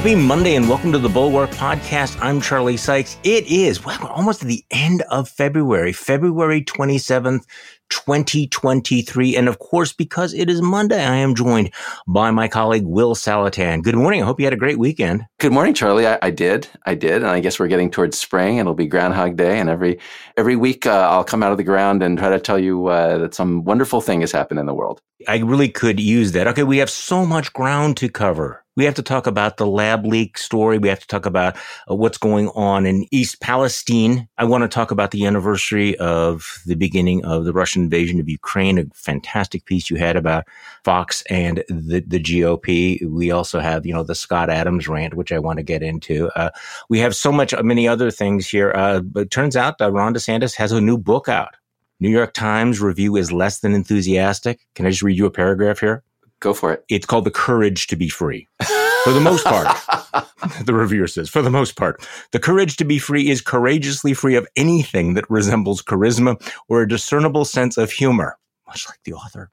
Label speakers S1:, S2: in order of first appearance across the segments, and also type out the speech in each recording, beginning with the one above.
S1: Happy Monday and welcome to the Bulwark Podcast. I'm Charlie Sykes. It is, well, almost at the end of February, February 27th, 2023. And of course, because it is Monday, I am joined by my colleague, Will Saletan. Good morning. I hope you had a great weekend.
S2: Good morning, Charlie. I, I did. I did. And I guess we're getting towards spring and it'll be Groundhog Day. And every, every week, uh, I'll come out of the ground and try to tell you uh, that some wonderful thing has happened in the world.
S1: I really could use that. Okay. We have so much ground to cover. We have to talk about the lab leak story. We have to talk about uh, what's going on in East Palestine. I want to talk about the anniversary of the beginning of the Russian invasion of Ukraine, a fantastic piece you had about Fox and the, the GOP. We also have, you know, the Scott Adams rant, which I want to get into. Uh, we have so much, many other things here. Uh, but it turns out Ron DeSantis has a new book out. New York Times review is less than enthusiastic. Can I just read you a paragraph here?
S2: Go for it.
S1: It's called The Courage to Be Free. For the most part, the reviewer says, for the most part, the courage to be free is courageously free of anything that resembles charisma or a discernible sense of humor, much like the author.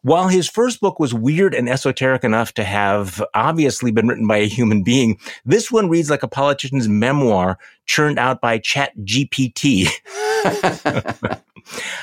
S1: While his first book was weird and esoteric enough to have obviously been written by a human being, this one reads like a politician's memoir churned out by Chat GPT.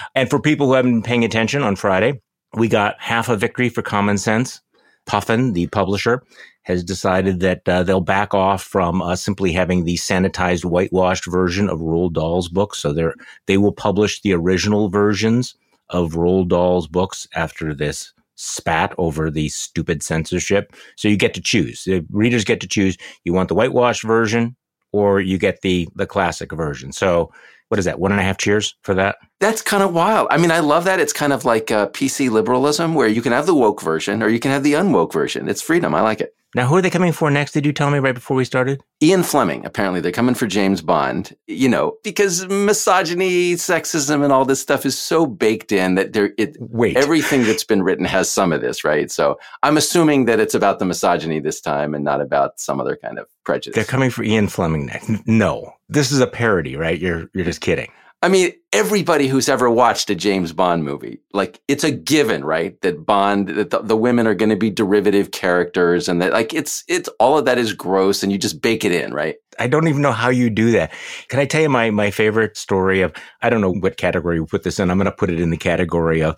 S1: and for people who haven't been paying attention on Friday, we got half a victory for common sense. Puffin, the publisher, has decided that uh, they'll back off from uh, simply having the sanitized, whitewashed version of Roald Dahl's books. So they they will publish the original versions of Roald Dahl's books after this spat over the stupid censorship. So you get to choose. The readers get to choose. You want the whitewashed version, or you get the the classic version. So what is that? One and a half cheers for that?
S2: That's kind of wild. I mean, I love that. It's kind of like uh, PC liberalism where you can have the woke version or you can have the unwoke version. It's freedom. I like it.
S1: Now, who are they coming for next? Did you tell me right before we started?
S2: Ian Fleming. Apparently, they're coming for James Bond. You know, because misogyny, sexism, and all this stuff is so baked in that there. It
S1: wait.
S2: Everything that's been written has some of this, right? So I'm assuming that it's about the misogyny this time and not about some other kind of prejudice.
S1: They're coming for Ian Fleming next. No, this is a parody, right? You're you're just kidding.
S2: I mean, everybody who's ever watched a James Bond movie, like it's a given, right? That Bond, that the, the women are going to be derivative characters and that like it's, it's all of that is gross and you just bake it in, right?
S1: I don't even know how you do that. Can I tell you my, my favorite story of, I don't know what category we put this in. I'm going to put it in the category of,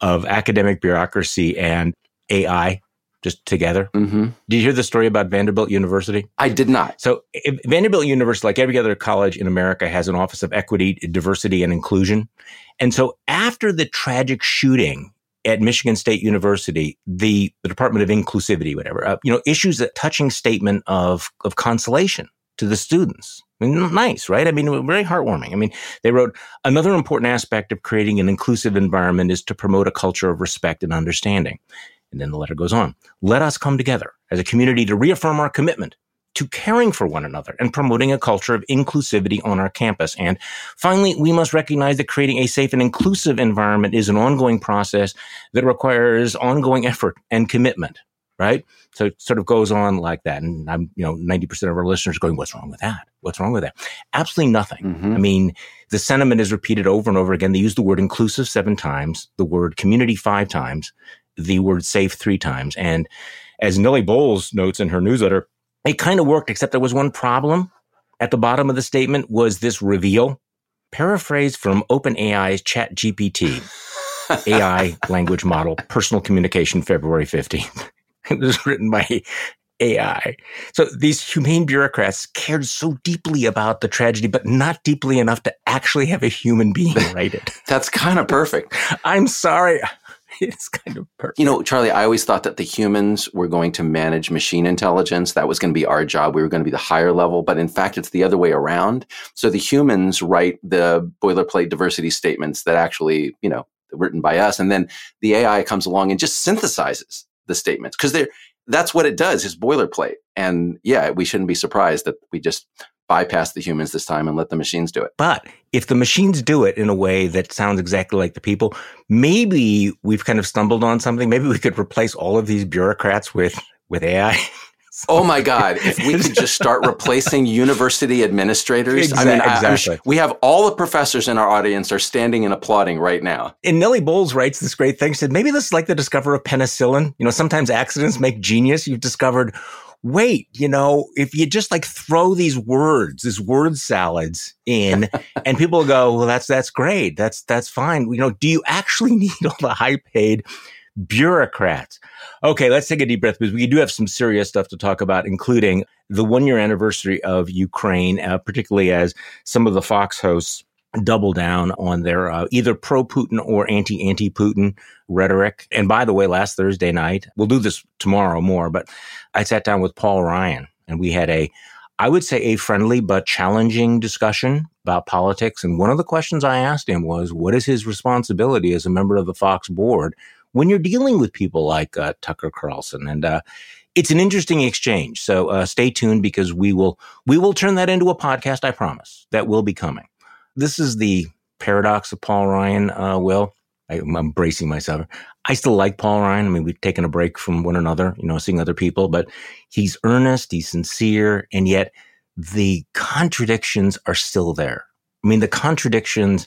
S1: of academic bureaucracy and AI just together.
S2: Mm-hmm.
S1: Did you hear the story about Vanderbilt University?
S2: I did not.
S1: So Vanderbilt University, like every other college in America, has an Office of Equity, Diversity, and Inclusion. And so after the tragic shooting at Michigan State University, the, the Department of Inclusivity, whatever, uh, you know, issues a touching statement of, of consolation to the students. I mean, nice, right? I mean, very heartwarming. I mean, they wrote another important aspect of creating an inclusive environment is to promote a culture of respect and understanding. And then the letter goes on. Let us come together as a community to reaffirm our commitment to caring for one another and promoting a culture of inclusivity on our campus. And finally, we must recognize that creating a safe and inclusive environment is an ongoing process that requires ongoing effort and commitment, right? So it sort of goes on like that. And I'm, you know, 90% of our listeners going, what's wrong with that? What's wrong with that? Absolutely nothing.
S2: Mm-hmm.
S1: I mean, the sentiment is repeated over and over again. They use the word inclusive seven times, the word community five times, the word safe three times. And as Nellie Bowles notes in her newsletter, it kind of worked, except there was one problem. At the bottom of the statement was this reveal, paraphrased from OpenAI's Chat GPT, AI language model, personal communication, February 15th. It was written by AI. So these humane bureaucrats cared so deeply about the tragedy, but not deeply enough to actually have a human being write it.
S2: That's kind of perfect.
S1: I'm sorry. it's kind of perfect.
S2: You know, Charlie, I always thought that the humans were going to manage machine intelligence. That was going to be our job. We were going to be the higher level. But in fact, it's the other way around. So the humans write the boilerplate diversity statements that actually, you know, written by us. And then the AI comes along and just synthesizes the statements because they're, that's what it does is boilerplate. And yeah, we shouldn't be surprised that we just bypass the humans this time and let the machines do it.
S1: But if the machines do it in a way that sounds exactly like the people, maybe we've kind of stumbled on something. Maybe we could replace all of these bureaucrats with with AI.
S2: oh my God! If we could just start replacing university administrators, I mean, exactly. I, we have all the professors in our audience are standing and applauding right now.
S1: And Nellie Bowles writes this great thing. She said maybe this is like the discovery of penicillin. You know, sometimes accidents make genius. You've discovered wait, you know, if you just like throw these words, these word salads in, and people go, well, that's that's great, that's that's fine. You know, do you actually need all the high paid bureaucrats? Okay, let's take a deep breath because we do have some serious stuff to talk about, including the one year anniversary of Ukraine, uh, particularly as some of the Fox hosts double down on their uh, either pro Putin or anti anti Putin rhetoric. And by the way, last Thursday night, we'll do this tomorrow more, but I sat down with Paul Ryan and we had a, I would say a friendly but challenging discussion about politics. And one of the questions I asked him was, what is his responsibility as a member of the Fox board when you're dealing with people like uh, Tucker Carlson? And, uh, it's an interesting exchange. So uh, stay tuned because we will we will turn that into a podcast. I promise that will be coming. This is the paradox of Paul Ryan. Uh, Will I, am bracing myself. I still like Paul Ryan. I mean, we've taken a break from one another, you know, seeing other people, but he's earnest, he's sincere, and yet the contradictions are still there. I mean, the contradictions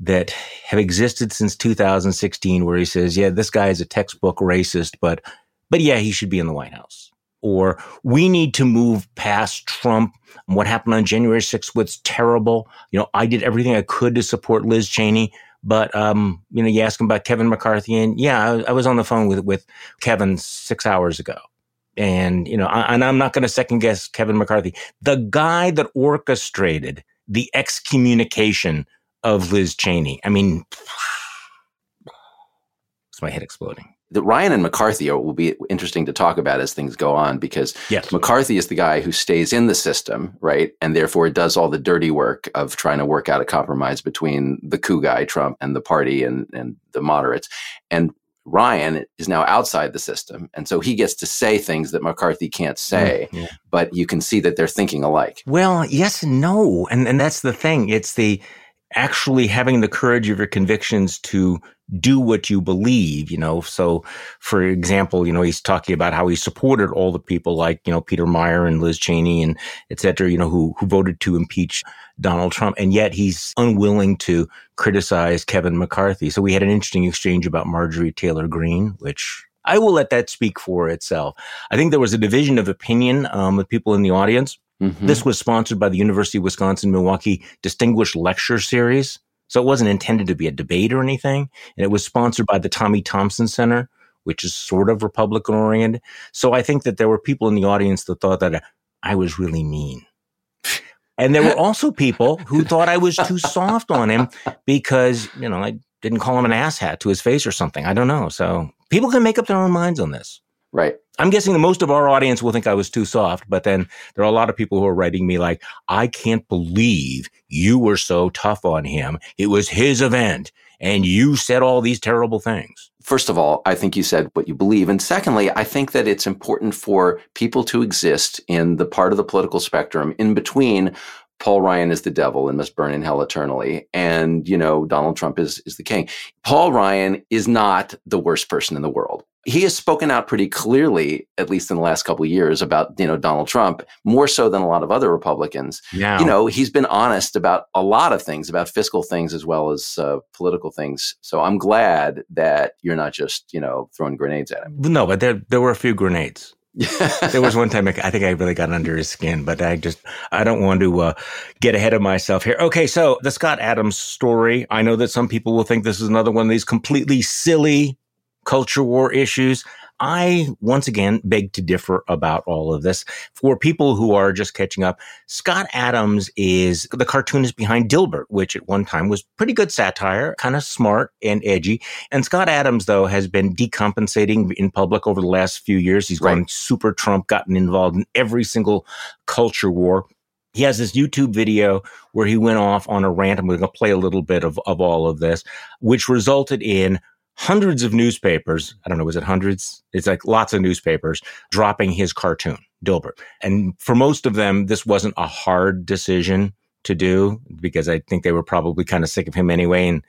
S1: that have existed since 2016, where he says, "Yeah, this guy is a textbook racist, but but yeah, he should be in the White House." Or we need to move past Trump. What happened on January 6th was terrible. You know, I did everything I could to support Liz Cheney, but um, you know, you ask him about Kevin McCarthy, and yeah, I, I was on the phone with with Kevin six hours ago, and you know, I, and I'm not going to second guess Kevin McCarthy, the guy that orchestrated the excommunication of Liz Cheney. I mean, it's my head exploding
S2: that Ryan and McCarthy are, will be interesting to talk about as things go on because yes. McCarthy is the guy who stays in the system, right? And therefore does all the dirty work of trying to work out a compromise between the coup guy, Trump, and the party and, and the moderates. And Ryan is now outside the system. And so he gets to say things that McCarthy can't say, mm, yeah. but you can see that they're thinking alike.
S1: Well, yes and no. And, and that's the thing. It's the actually having the courage of your convictions to do what you believe, you know. So, for example, you know, he's talking about how he supported all the people like, you know, Peter Meijer and Liz Cheney and et cetera, you know, who, who voted to impeach Donald Trump. And yet he's unwilling to criticize Kevin McCarthy. So we had an interesting exchange about Marjorie Taylor Greene, which I will let that speak for itself. I think there was a division of opinion um, with people in the audience. Mm-hmm. This was sponsored by the University of Wisconsin Milwaukee Distinguished Lecture Series. So it wasn't intended to be a debate or anything. And it was mm-hmm. sponsored by the Tommy Thompson Center, which is sort of Republican oriented. So I think that there were people in the audience that thought that I was really mean. And there were also people who thought I was too soft on him because, you know, I didn't call him an asshat to his face or something. I don't know. So people can make up their own minds on this.
S2: Right.
S1: I'm guessing that most of our audience will think I was too soft, but then there are a lot of people who are writing me like, I can't believe you were so tough on him. It was his event and you said all these terrible things.
S2: First of all, I think you said what you believe. And secondly, I think that it's important for people to exist in the part of the political spectrum in between Paul Ryan is the devil and must burn in hell eternally. And, you know, Donald Trump is, is the king. Paul Ryan is not the worst person in the world. He has spoken out pretty clearly, at least in the last couple of years, about, you know, Donald Trump, more so than a lot of other Republicans. Yeah. You know, he's been honest about a lot of things, about fiscal things as well as uh, political things. So I'm glad that you're not just, you know, throwing grenades at him.
S1: No, but there, there were a few grenades there was one time I think I really got under his skin, but I just I don't want to uh, get ahead of myself here. Okay, so the Scott Adams story. I know that some people will think this is another one of these completely silly culture war issues. I once again beg to differ about all of this. For people who are just catching up, Scott Adams is the cartoonist behind Dilbert, which at one time was pretty good satire, kind of smart and edgy. And Scott Adams, though, has been decompensating in public over the last few years. He's right. gone super Trump, gotten involved in every single culture war he has this YouTube video where he went off on a rant. I'm going to play a little bit of, of all of this, which resulted in hundreds of newspapers. I don't know, was it hundreds? It's like lots of newspapers dropping his cartoon, Dilbert. And for most of them, this wasn't a hard decision to do because I think they were probably kind of sick of him anyway. And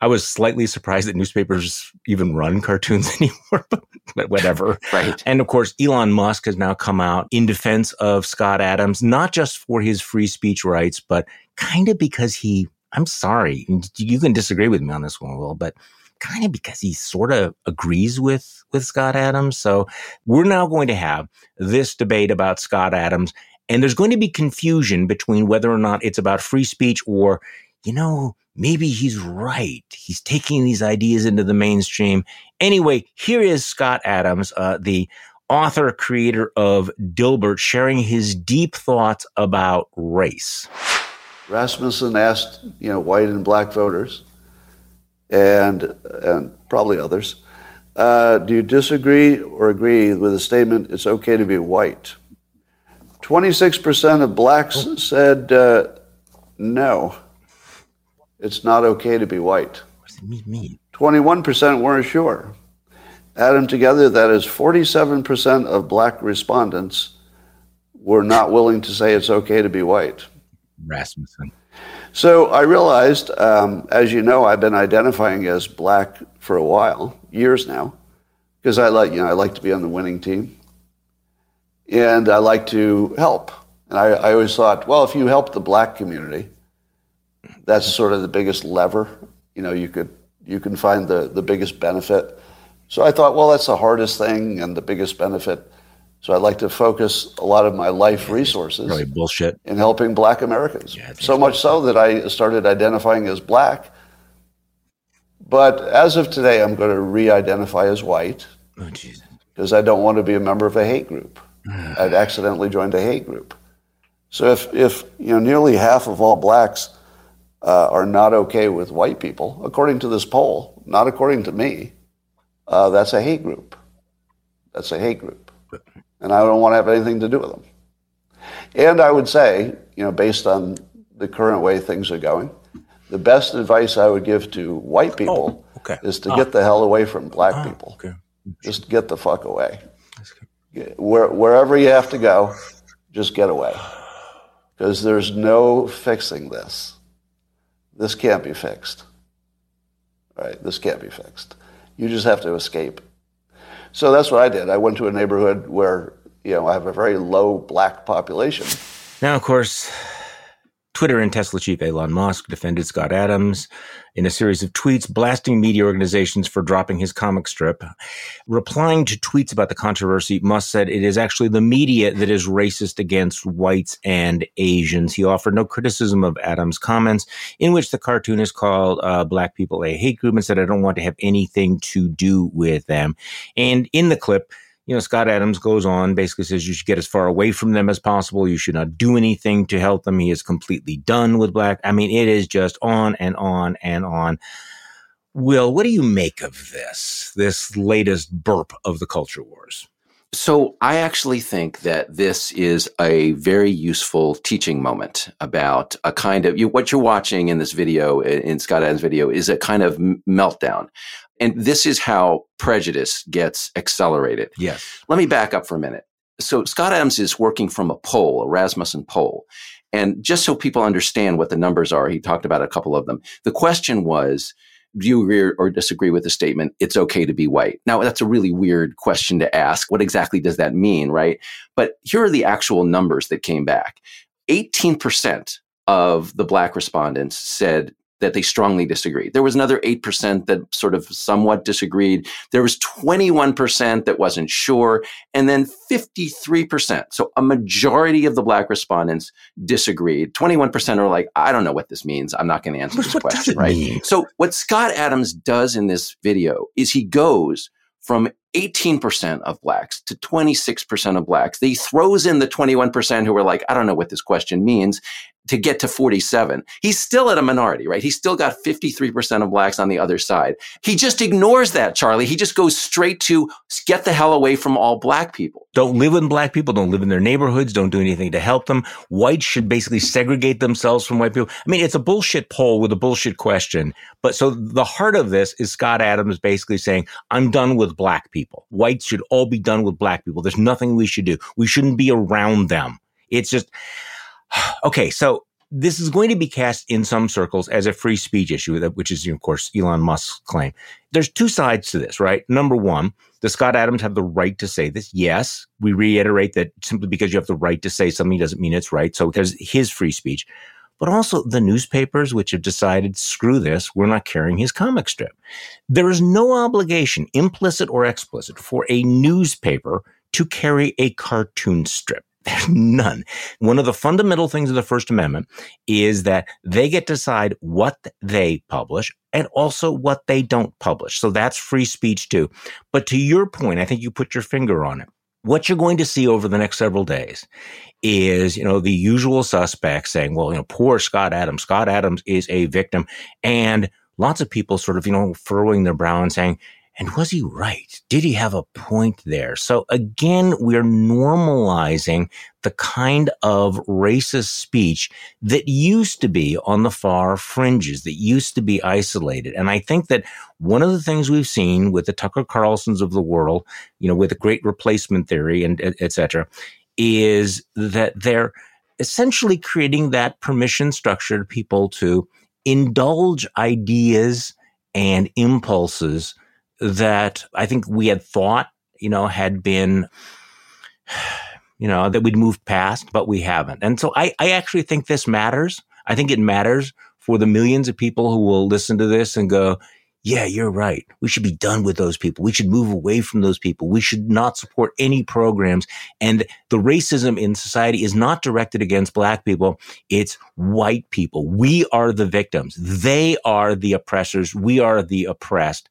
S1: I was slightly surprised that newspapers even run cartoons anymore, but whatever.
S2: right.
S1: And of course, Elon Musk has now come out in defense of Scott Adams, not just for his free speech rights, but kind of because he, I'm sorry, you can disagree with me on this one, Will, but kind of because he sort of agrees with, with Scott Adams. So we're now going to have this debate about Scott Adams. And there's going to be confusion between whether or not it's about free speech or, you know, maybe he's right. He's taking these ideas into the mainstream. Anyway, here is Scott Adams, uh, the author, creator of Dilbert, sharing his deep thoughts about race.
S3: Rasmussen asked, you know, white and black voters, and and probably others, uh, do you disagree or agree with the statement "it's okay to be white"? Twenty-six percent of blacks oh. said uh, no it's not okay to be white.
S1: What does it mean?
S3: 21% weren't sure. Add them together, that is 47% of black respondents were not willing to say it's okay to be white.
S1: Rasmussen.
S3: So I realized, um, as you know, I've been identifying as black for a while, years now, because I like, you know, I like to be on the winning team, and I like to help. And I, I always thought, well, if you help the black community, that's sort of the biggest lever. You know, you could you can find the, the biggest benefit. So I thought, well, that's the hardest thing and the biggest benefit. So I'd like to focus a lot of my life resources
S1: really bullshit
S3: in helping black Americans. Yeah, so much so that I started identifying as black. But as of today, I'm going to re-identify as white.
S1: Oh, Jesus.
S3: Because I don't want to be a member of a hate group. I'd accidentally joined a hate group. So if, if you know nearly half of all blacks uh, are not okay with white people, according to this poll, not according to me. Uh, that's a hate group. That's a hate group. And I don't want to have anything to do with them. And I would say, you know, based on the current way things are going, the best advice I would give to white people
S1: oh, okay.
S3: is to ah. get the hell away from black
S1: ah,
S3: people.
S1: Okay.
S3: Just get the fuck away. Where, wherever you have to go, just get away. Because there's no fixing this this can't be fixed. Right? This can't be fixed. You just have to escape. So that's what I did. I went to a neighborhood where, you know, I have a very low black population.
S1: Now, of course, Twitter and Tesla chief Elon Musk defended Scott Adams in a series of tweets blasting media organizations for dropping his comic strip. Replying to tweets about the controversy, Musk said it is actually the media that is racist against whites and Asians. He offered no criticism of Adams' comments, in which the cartoonist called uh, black people a hate group and said, I don't want to have anything to do with them. And in the clip, you know, Scott Adams goes on, basically says you should get as far away from them as possible. You should not do anything to help them. He is completely done with black. I mean, it is just on and on and on. Will, what do you make of this, this latest burp of the culture wars?
S2: So I actually think that this is a very useful teaching moment about a kind of you, what you're watching in this video in Scott Adams' video is a kind of meltdown and this is how prejudice gets accelerated.
S1: Yes.
S2: Let me back up for a minute. So Scott Adams is working from a poll, a Rasmussen poll. And just so people understand what the numbers are, he talked about a couple of them. The question was, do you agree or disagree with the statement, it's okay to be white? Now, that's a really weird question to ask. What exactly does that mean, right? But here are the actual numbers that came back 18% of the black respondents said that they strongly disagreed. There was another 8% that sort of somewhat disagreed. There was 21% that wasn't sure. And then 53%. So a majority of the black respondents disagreed. 21% are like, I don't know what this means. I'm not going to answer this
S1: what
S2: question, right?
S1: Mean?
S2: So what Scott Adams does in this video is he goes from 18% of blacks to 26% of blacks. He throws in the 21% who are like, I don't know what this question means to get to 47. He's still at a minority, right? He's still got 53% of blacks on the other side. He just ignores that, Charlie. He just goes straight to get the hell away from all black people.
S1: Don't live with black people. Don't live in their neighborhoods. Don't do anything to help them. Whites should basically segregate themselves from white people. I mean, it's a bullshit poll with a bullshit question. But so the heart of this is Scott Adams basically saying, I'm done with black people. Whites should all be done with black people. There's nothing we should do. We shouldn't be around them. It's just, okay, so this is going to be cast in some circles as a free speech issue, which is, of course, Elon Musk's claim. There's two sides to this, right? Number one, does Scott Adams have the right to say this? Yes. We reiterate that simply because you have the right to say something doesn't mean it's right. So there's his free speech. But also the newspapers, which have decided, screw this, we're not carrying his comic strip. There is no obligation, implicit or explicit, for a newspaper to carry a cartoon strip. There's none. One of the fundamental things of the First Amendment is that they get to decide what they publish and also what they don't publish. So that's free speech too. But to your point, I think you put your finger on it. What you're going to see over the next several days is, you know, the usual suspects saying, well, you know, poor Scott Adams. Scott Adams is a victim. And lots of people sort of, you know, furrowing their brow and saying, and was he right? Did he have a point there? So again, we're normalizing the kind of racist speech that used to be on the far fringes, that used to be isolated. And I think that one of the things we've seen with the Tucker Carlsons of the world, you know, with the great replacement theory and et cetera, is that they're essentially creating that permission structure to people to indulge ideas and impulses that I think we had thought, you know, had been, you know, that we'd moved past, but we haven't. And so I, I actually think this matters. I think it matters for the millions of people who will listen to this and go, yeah, you're right. We should be done with those people. We should move away from those people. We should not support any programs. And the racism in society is not directed against black people. It's white people. We are the victims. They are the oppressors. We are the oppressed.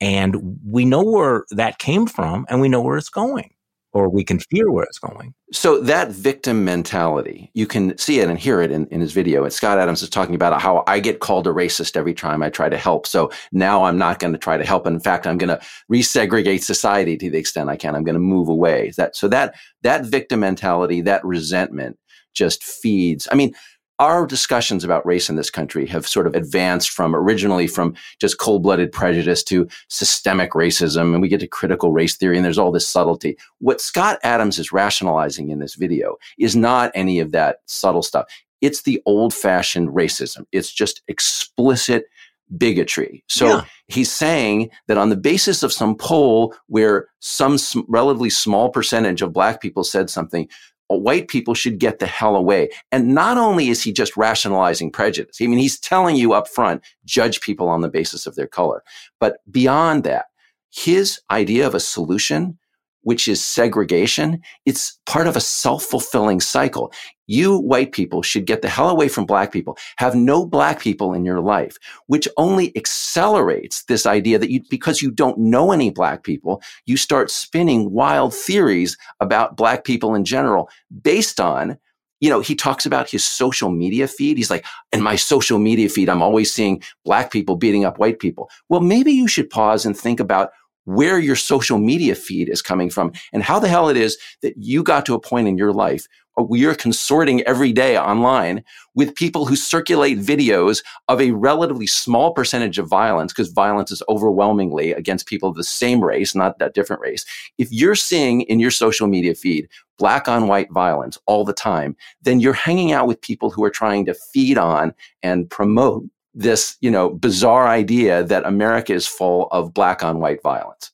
S1: And we know where that came from and we know where it's going, or we can fear where it's going.
S2: So that victim mentality, you can see it and hear it in, in his video. And Scott Adams is talking about how I get called a racist every time I try to help. So now I'm not going to try to help. In fact, I'm going to resegregate society to the extent I can. I'm going to move away. That, so that, that victim mentality, that resentment just feeds. I mean, our discussions about race in this country have sort of advanced from originally from just cold-blooded prejudice to systemic racism and we get to critical race theory and there's all this subtlety what scott adams is rationalizing in this video is not any of that subtle stuff it's the old-fashioned racism it's just explicit bigotry. So yeah. he's saying that on the basis of some poll where some relatively small percentage of black people said something, Uh, white people should get the hell away. And not only is he just rationalizing prejudice, I mean, he's telling you up front, judge people on the basis of their color. But beyond that, his idea of a solution which is segregation, it's part of a self-fulfilling cycle. You white people should get the hell away from black people. Have no black people in your life, which only accelerates this idea that you, because you don't know any black people, you start spinning wild theories about black people in general based on you know, he talks about his social media feed. He's like, in my social media feed, I'm always seeing black people beating up white people. Well, maybe you should pause and think about where your social media feed is coming from and how the hell it is that you got to a point in your life where you're consorting every day online with people who circulate videos of a relatively small percentage of violence because violence is overwhelmingly against people of the same race, not that different race. If you're seeing in your social media feed black on white violence all the time, then you're hanging out with people who are trying to feed on and promote this, you know, bizarre idea that America is full of black on white violence.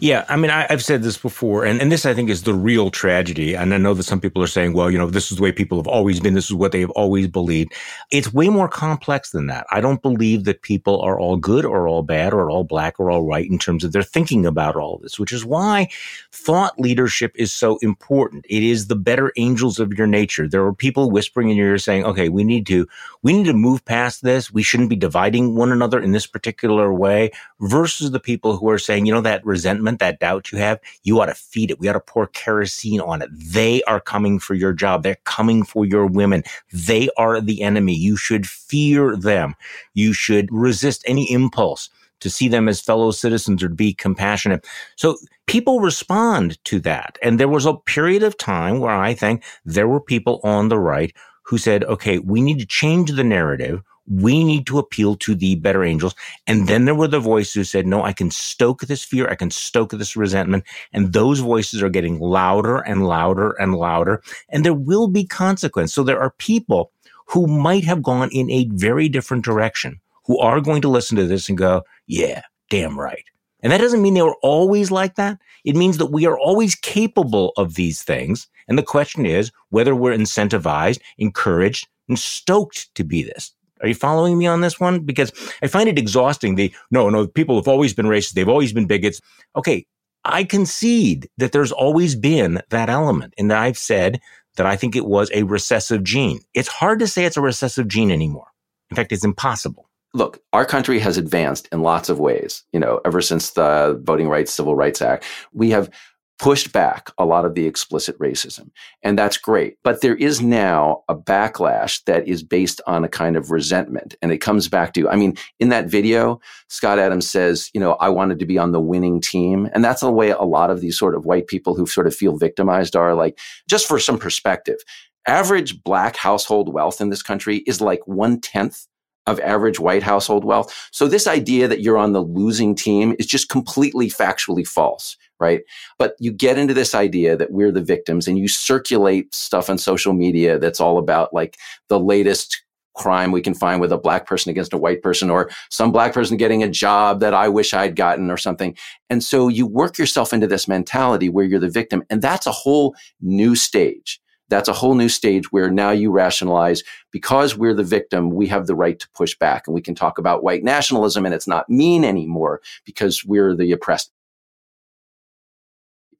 S1: Yeah, I mean, I, have said this before, and, and this I think is the real tragedy. And I know that some people are saying, well, you know, this is the way people have always been. This is what they have always believed. It's way more complex than that. I don't believe that people are all good or all bad or all black or all white in terms of their thinking about all this, which is why thought leadership is so important. It is the better angels of your nature. There are people whispering in your ear saying, okay, we need to, we need to move past this. We shouldn't be dividing one another in this particular way versus the people who are saying, you know, that resentment resentment, that doubt you have, you ought to feed it. We ought to pour kerosene on it. They are coming for your job. They're coming for your women. They are the enemy. You should fear them. You should resist any impulse to see them as fellow citizens or to be compassionate. So people respond to that. And there was a period of time where I think there were people on the right who said, okay, we need to change the narrative. We need to appeal to the better angels. And then there were the voices who said, no, I can stoke this fear. I can stoke this resentment. And those voices are getting louder and louder and louder. And there will be consequence. So there are people who might have gone in a very different direction who are going to listen to this and go, yeah, damn right. And that doesn't mean they were always like that. It means that we are always capable of these things. And the question is whether we're incentivized, encouraged, and stoked to be this. Are you following me on this one? Because I find it exhausting. The no, no, people have always been racist. They've always been bigots. Okay. I concede that there's always been that element. And I've said that I think it was a recessive gene. It's hard to say it's a recessive gene anymore. In fact, it's impossible
S2: look, our country has advanced in lots of ways. You know, ever since the Voting Rights Civil Rights Act, we have pushed back a lot of the explicit racism. And that's great. But there is now a backlash that is based on a kind of resentment. And it comes back to, I mean, in that video, Scott Adams says, you know, I wanted to be on the winning team. And that's the way a lot of these sort of white people who sort of feel victimized are like, just for some perspective, average black household wealth in this country is like one tenth of average white household wealth. So this idea that you're on the losing team is just completely factually false, right? But you get into this idea that we're the victims and you circulate stuff on social media that's all about like the latest crime we can find with a black person against a white person or some black person getting a job that I wish I'd gotten or something. And so you work yourself into this mentality where you're the victim. And that's a whole new stage that's a whole new stage where now you rationalize because we're the victim, we have the right to push back. And we can talk about white nationalism and it's not mean anymore because we're the oppressed.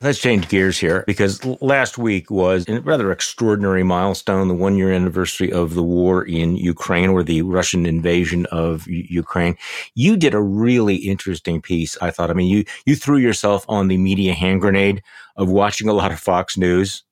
S1: Let's change gears here because last week was a rather extraordinary milestone, the one year anniversary of the war in Ukraine or the Russian invasion of Ukraine. You did a really interesting piece, I thought. I mean, you, you threw yourself on the media hand grenade of watching a lot of Fox News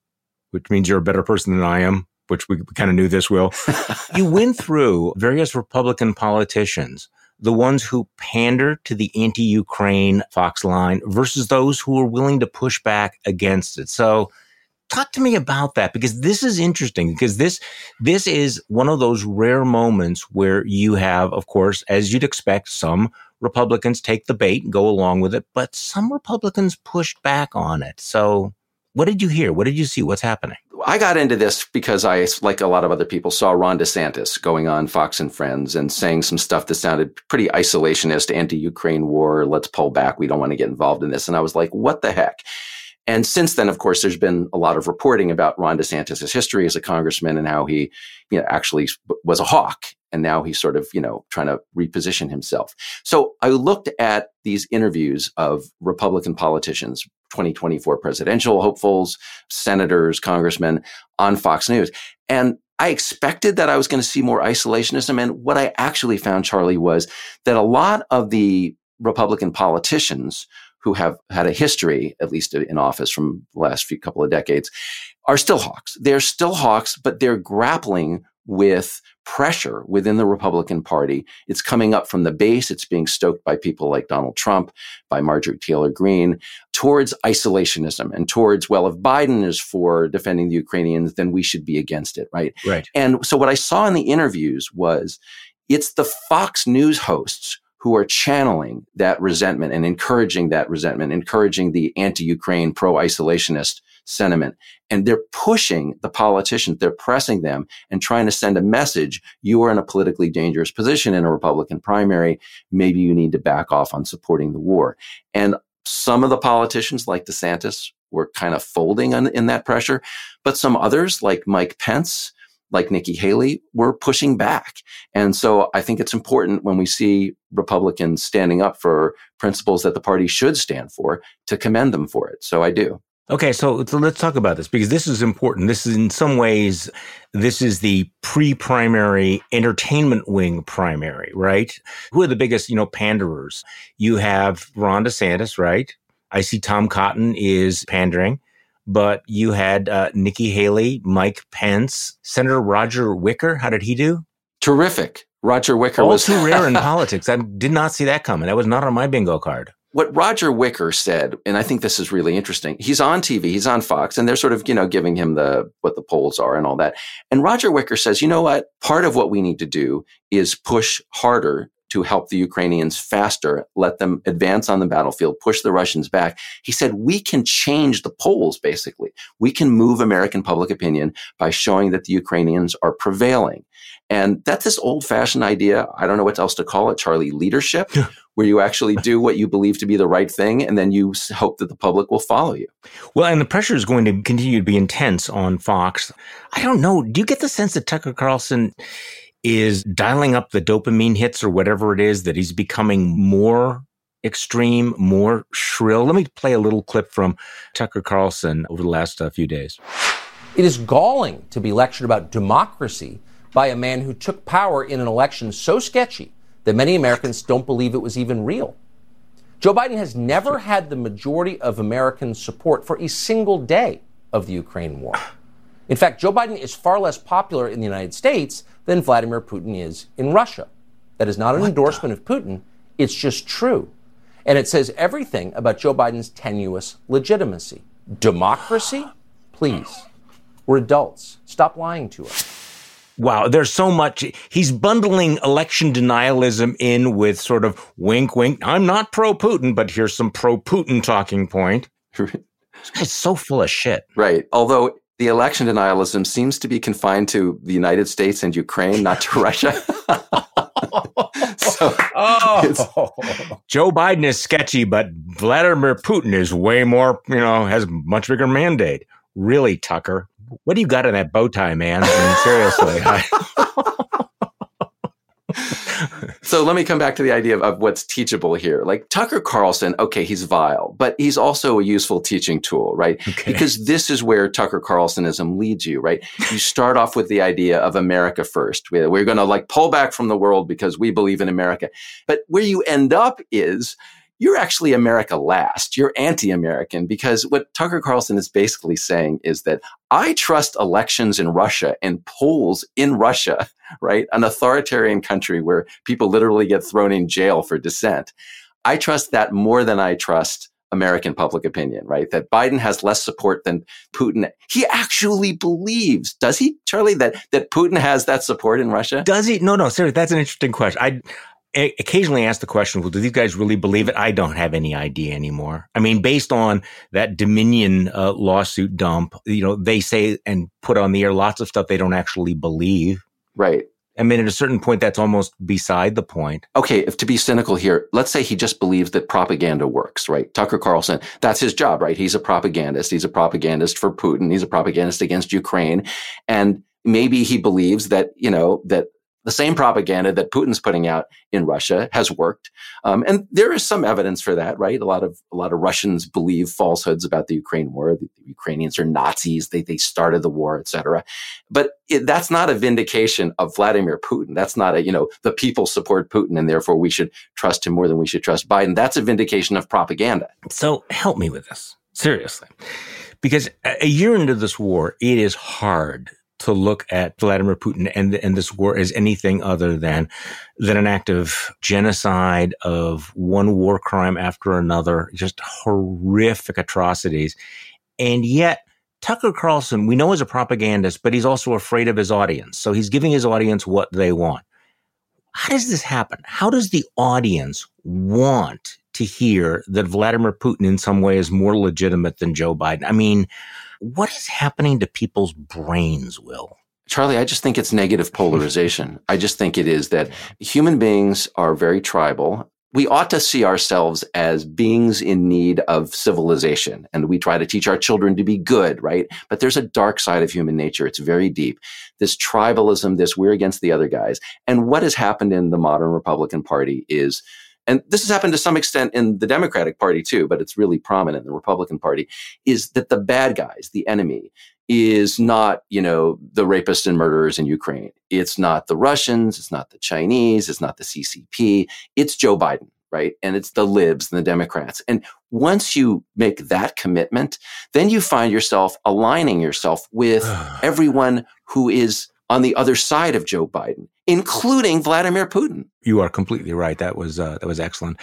S1: which means you're a better person than I am, which we, we kind of knew this will. you went through various Republican politicians, the ones who pander to the anti Ukraine Fox line versus those who are willing to push back against it. So, talk to me about that because this is interesting because this this is one of those rare moments where you have of course as you'd expect some republicans take the bait and go along with it but some republicans pushed back on it so what did you hear? What did you see? What's happening?
S2: I got into this because I, like a lot of other people, saw Ron DeSantis going on Fox and Friends and saying some stuff that sounded pretty isolationist, anti-Ukraine war. Let's pull back. We don't want to get involved in this. And I was like, what the heck? And since then, of course, there's been a lot of reporting about Ron DeSantis' history as a congressman and how he, you know, actually was a hawk and now he's sort of you know trying to reposition himself. So i looked at these interviews of republican politicians 2024 presidential hopefuls senators congressmen on fox news. And i expected that i was going to see more isolationism. And what i actually found charlie was that a lot of the republican politicians who have had a history at least in office from the last few couple of decades are still hawks they're still hawks but they're grappling with pressure within the Republican Party. It's coming up from the base. It's being stoked by people like Donald Trump, by Marjorie Taylor Greene, towards isolationism and towards, well, if Biden is for defending the Ukrainians, then we should be against it, right?
S1: Right.
S2: And so what I saw in the interviews was it's the Fox News hosts who are channeling that resentment and encouraging that resentment, encouraging the anti-Ukraine, pro-isolationist sentiment. And they're pushing the politicians, they're pressing them and trying to send a message. You are in a politically dangerous position in a Republican primary. Maybe you need to back off on supporting the war. And some of the politicians like DeSantis were kind of folding in that pressure, but some others like Mike Pence, like Nikki Haley were pushing back. And so I think it's important when we see Republicans standing up for principles that the party should stand for to commend them for it. So I do.
S1: Okay, so, let's talk about this because this is important. This is in some ways, this is the pre-primary entertainment wing primary, right? Who are the biggest, you know, panderers? You have Ron DeSantis, right? I see Tom Cotton is pandering, but you had uh, Nikki Haley, Mike Pence, Senator Roger Wicker. How did he do?
S2: Terrific. Roger Wicker
S1: All
S2: was
S1: too rare in politics. I did not see that coming. That was not on my bingo card.
S2: what Roger Wicker said, and I think this is really interesting. He's on TV, he's on Fox, and they're sort of, you know, giving him the what the polls are and all that. And Roger Wicker says, you know what? Part of what we need to do is push harder to help the Ukrainians faster, let them advance on the battlefield, push the Russians back. He said, we can change the polls, basically. We can move American public opinion by showing that the Ukrainians are prevailing. And that's this old fashioned idea. I don't know what else to call it, Charlie, leadership, where you actually do what you believe to be the right thing and then you hope that the public will follow you.
S1: Well, and the pressure is going to continue to be intense on Fox. I don't know. Do you get the sense that Tucker Carlson is dialing up the dopamine hits or whatever it is, that he's becoming more extreme, more shrill? Let me play a little clip from Tucker Carlson over the last uh, few days.
S4: It is galling to be lectured about democracy by a man who took power in an election so sketchy that many Americans don't believe it was even real. Joe Biden has never had the majority of American support for a single day of the Ukraine war. In fact, Joe Biden is far less popular in the United States than Vladimir Putin is in Russia. That is not an endorsement of Putin, it's just true. And it says everything about Joe Biden's tenuous legitimacy. Democracy? Please. We're adults. Stop lying to us.
S1: Wow, there's so much. He's bundling election denialism in with sort of wink, wink. I'm not pro Putin, but here's some pro Putin talking point. This guy's so full of shit.
S2: Right. Although the election denialism seems to be confined to the United States and Ukraine, not to Russia. so
S1: Oh, Joe Biden is sketchy, but Vladimir Putin is way more, you know, has much bigger mandate. Really, Tucker? What do you got in that bow tie, man? I mean, seriously. I-
S2: So let me come back to the idea of, of what's teachable here. Like Tucker Carlson, okay, he's vile, but he's also a useful teaching tool, right?
S1: Okay.
S2: Because this is where Tucker Carlsonism leads you, right? You start off with the idea of America first. We're, we're going to like pull back from the world because we believe in America. But where you end up is you're actually America last. You're anti-American because what Tucker Carlson is basically saying is that I trust elections in Russia and polls in Russia, right? An authoritarian country where people literally get thrown in jail for dissent. I trust that more than I trust American public opinion, right? That Biden has less support than Putin. He actually believes, does he, Charlie, that, that Putin has that support in Russia?
S1: Does he? No, no, seriously, that's an interesting question. I occasionally ask the question, well, do these guys really believe it? I don't have any idea anymore. I mean, based on that Dominion uh, lawsuit dump, you know, they say and put on the air lots of stuff they don't actually believe.
S2: Right.
S1: I mean, at a certain point, that's almost beside the point.
S2: okay, if to be cynical here, let's say he just believes that propaganda works, right? Tucker Carlson, that's his job, right? He's a propagandist. He's a propagandist for Putin. He's a propagandist against Ukraine. And maybe he believes that, you know, that the same propaganda that Putin's putting out in Russia has worked. Um, and there is some evidence for that, right? A lot of, a lot of Russians believe falsehoods about the Ukraine war. The, the Ukrainians are Nazis. They, they started the war, etc. But it, that's not a vindication of Vladimir Putin. That's not a, you know, the people support Putin and therefore we should trust him more than we should trust Biden. That's a vindication of propaganda.
S1: So help me with this, seriously. Because a a year into this war, it is hard to look at Vladimir Putin and, and this war as anything other than, than an act of genocide, of one war crime after another, just horrific atrocities. And yet, Tucker Carlson, we know is a propagandist, but he's also afraid of his audience. So he's giving his audience what they want. How does this happen? How does the audience want to hear that Vladimir Putin in some way is more legitimate than Joe Biden? I mean, what is happening to people's brains, Will?
S2: Charlie, I just think it's negative polarization. I just think it is that human beings are very tribal. We ought to see ourselves as beings in need of civilization. And we try to teach our children to be good, right? But there's a dark side of human nature. It's very deep. This tribalism, this we're against the other guys. And what has happened in the modern Republican Party is and this has happened to some extent in the Democratic Party too, but it's really prominent in the Republican Party, is that the bad guys, the enemy, is not, you know, the rapists and murderers in Ukraine. It's not the Russians. It's not the Chinese. It's not the CCP. It's Joe Biden, right? And it's the libs and the Democrats. And once you make that commitment, then you find yourself aligning yourself with everyone who is on the other side of Joe Biden, including Vladimir Putin.
S1: You are completely right. That was uh, that was excellent.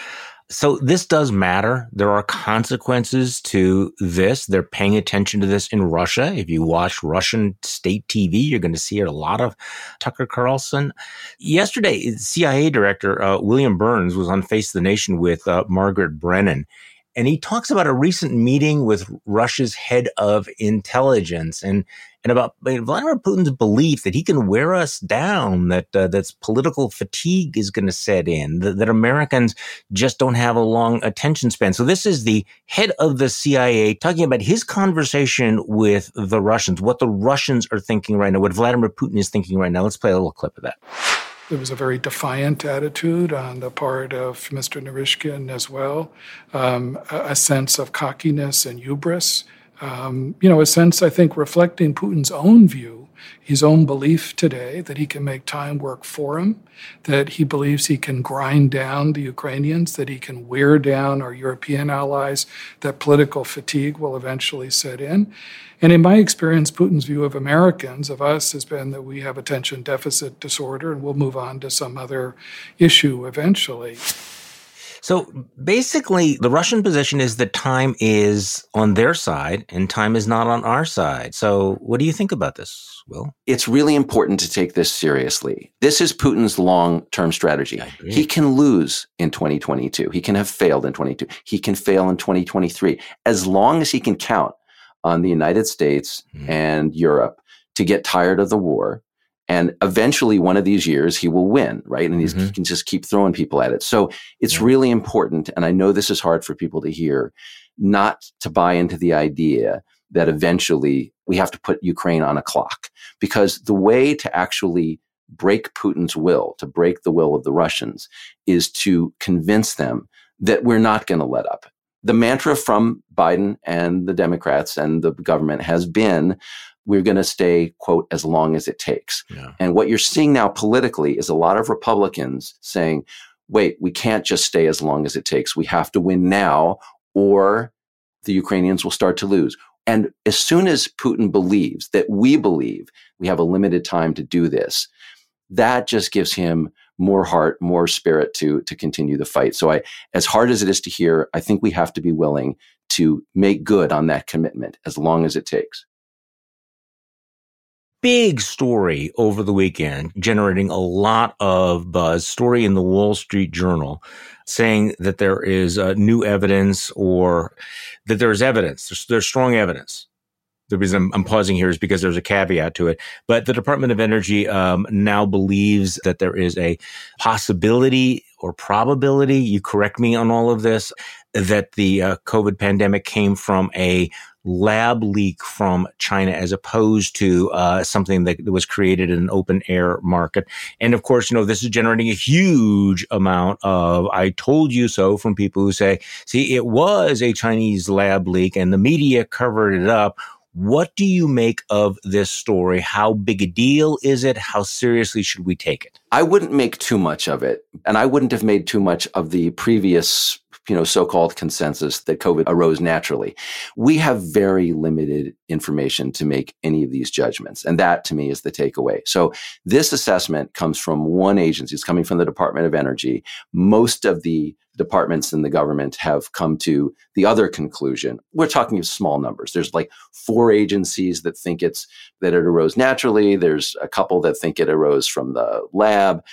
S1: So this does matter. There are consequences to this. They're paying attention to this in Russia. If you watch Russian state TV, you're going to see a lot of Tucker Carlson. Yesterday, CIA Director uh, William Burns was on Face the Nation with uh, Margaret Brennan, and he talks about a recent meeting with Russia's head of intelligence and and about Vladimir Putin's belief that he can wear us down, that uh, that's political fatigue is going to set in, that, that, Americans just don't have a long attention span. So this is the head of the CIA talking about his conversation with the Russians, what the Russians are thinking right now, what Vladimir Putin is thinking right now. Let's play a little clip of that.
S5: There was a very defiant attitude on the part of Mr. Naryshkin as well, um, a sense of cockiness and hubris. Um, you know, a sense, I think, reflecting Putin's own view, his own belief today that he can make time work for him, that he believes he can grind down the Ukrainians, that he can wear down our European allies, that political fatigue will eventually set in. And in my experience, Putin's view of Americans, of us, has been that we have attention deficit disorder and we'll move on to some other issue eventually.
S1: So basically, the Russian position is that time is on their side and time is not on our side. So what do you think about this, Will?
S2: It's really important to take this seriously. This is Putin's long term strategy. He can lose in 2022. He can have failed in 22. He can fail in 2023. As long as he can count on the United States mm. and Europe to get tired of the war. And eventually, one of these years, he will win, right? And mm-hmm. he can just keep throwing people at it. So it's yeah. really important. And I know this is hard for people to hear, not to buy into the idea that eventually we have to put Ukraine on a clock. Because the way to actually break Putin's will, to break the will of the Russians, is to convince them that we're not going to let up the mantra from Biden and the Democrats and the government has been we're going to stay, quote, as long as it takes. Yeah. And what you're seeing now politically is a lot of Republicans saying, wait, we can't just stay as long as it takes. We have to win now, or the Ukrainians will start to lose. And as soon as Putin believes that we believe we have a limited time to do this, that just gives him more heart, more spirit to to continue the fight. So I as hard as it is to hear, I think we have to be willing to make good on that commitment as long as it takes.
S1: Big story over the weekend, generating a lot of buzz. Story in the Wall Street Journal saying that there is uh, new evidence or that there's evidence, there's, there's strong evidence the reason I'm, I'm, pausing here is because there's a caveat to it. But the Department of Energy um, now believes that there is a possibility or probability, you correct me on all of this, that the uh, COVID pandemic came from a lab leak from China as opposed to uh, something that was created in an open air market. And of course, you know, this is generating a huge amount of I told you so from people who say, see, it was a Chinese lab leak and the media covered it up what do you make of this story? How big a deal is it? How seriously should we take it?
S2: I wouldn't make too much of it. And I wouldn't have made too much of the previous you know, so-called consensus that COVID arose naturally. We have very limited information to make any of these judgments. And that to me is the takeaway. So this assessment comes from one agency. It's coming from the Department of Energy. Most of the departments in the government have come to the other conclusion. We're talking of small numbers. There's like four agencies that think it's that it arose naturally. There's a couple that think it arose from the lab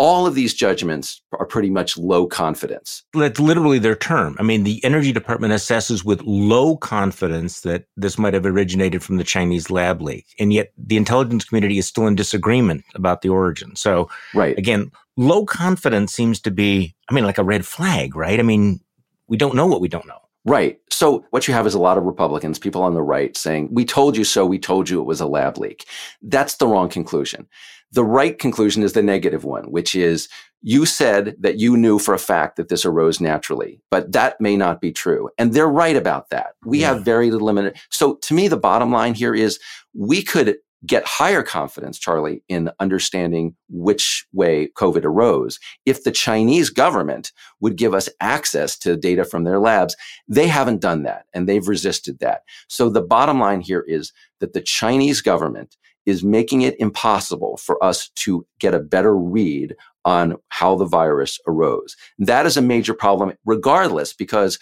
S2: all of these judgments are pretty much low confidence.
S1: That's literally their term. I mean, the Energy Department assesses with low confidence that this might have originated from the Chinese lab leak. And yet the intelligence community is still in disagreement about the origin. So,
S2: right.
S1: again, low confidence seems to be, I mean, like a red flag, right? I mean, we don't know what we don't know.
S2: Right. So what you have is a lot of Republicans, people on the right saying, we told you so. We told you it was a lab leak. That's the wrong conclusion. The right conclusion is the negative one, which is you said that you knew for a fact that this arose naturally, but that may not be true. And they're right about that. We yeah. have very little limited. So to me, the bottom line here is we could get higher confidence, Charlie, in understanding which way COVID arose. If the Chinese government would give us access to data from their labs, they haven't done that and they've resisted that. So the bottom line here is that the Chinese government is making it impossible for us to get a better read on how the virus arose. That is a major problem regardless because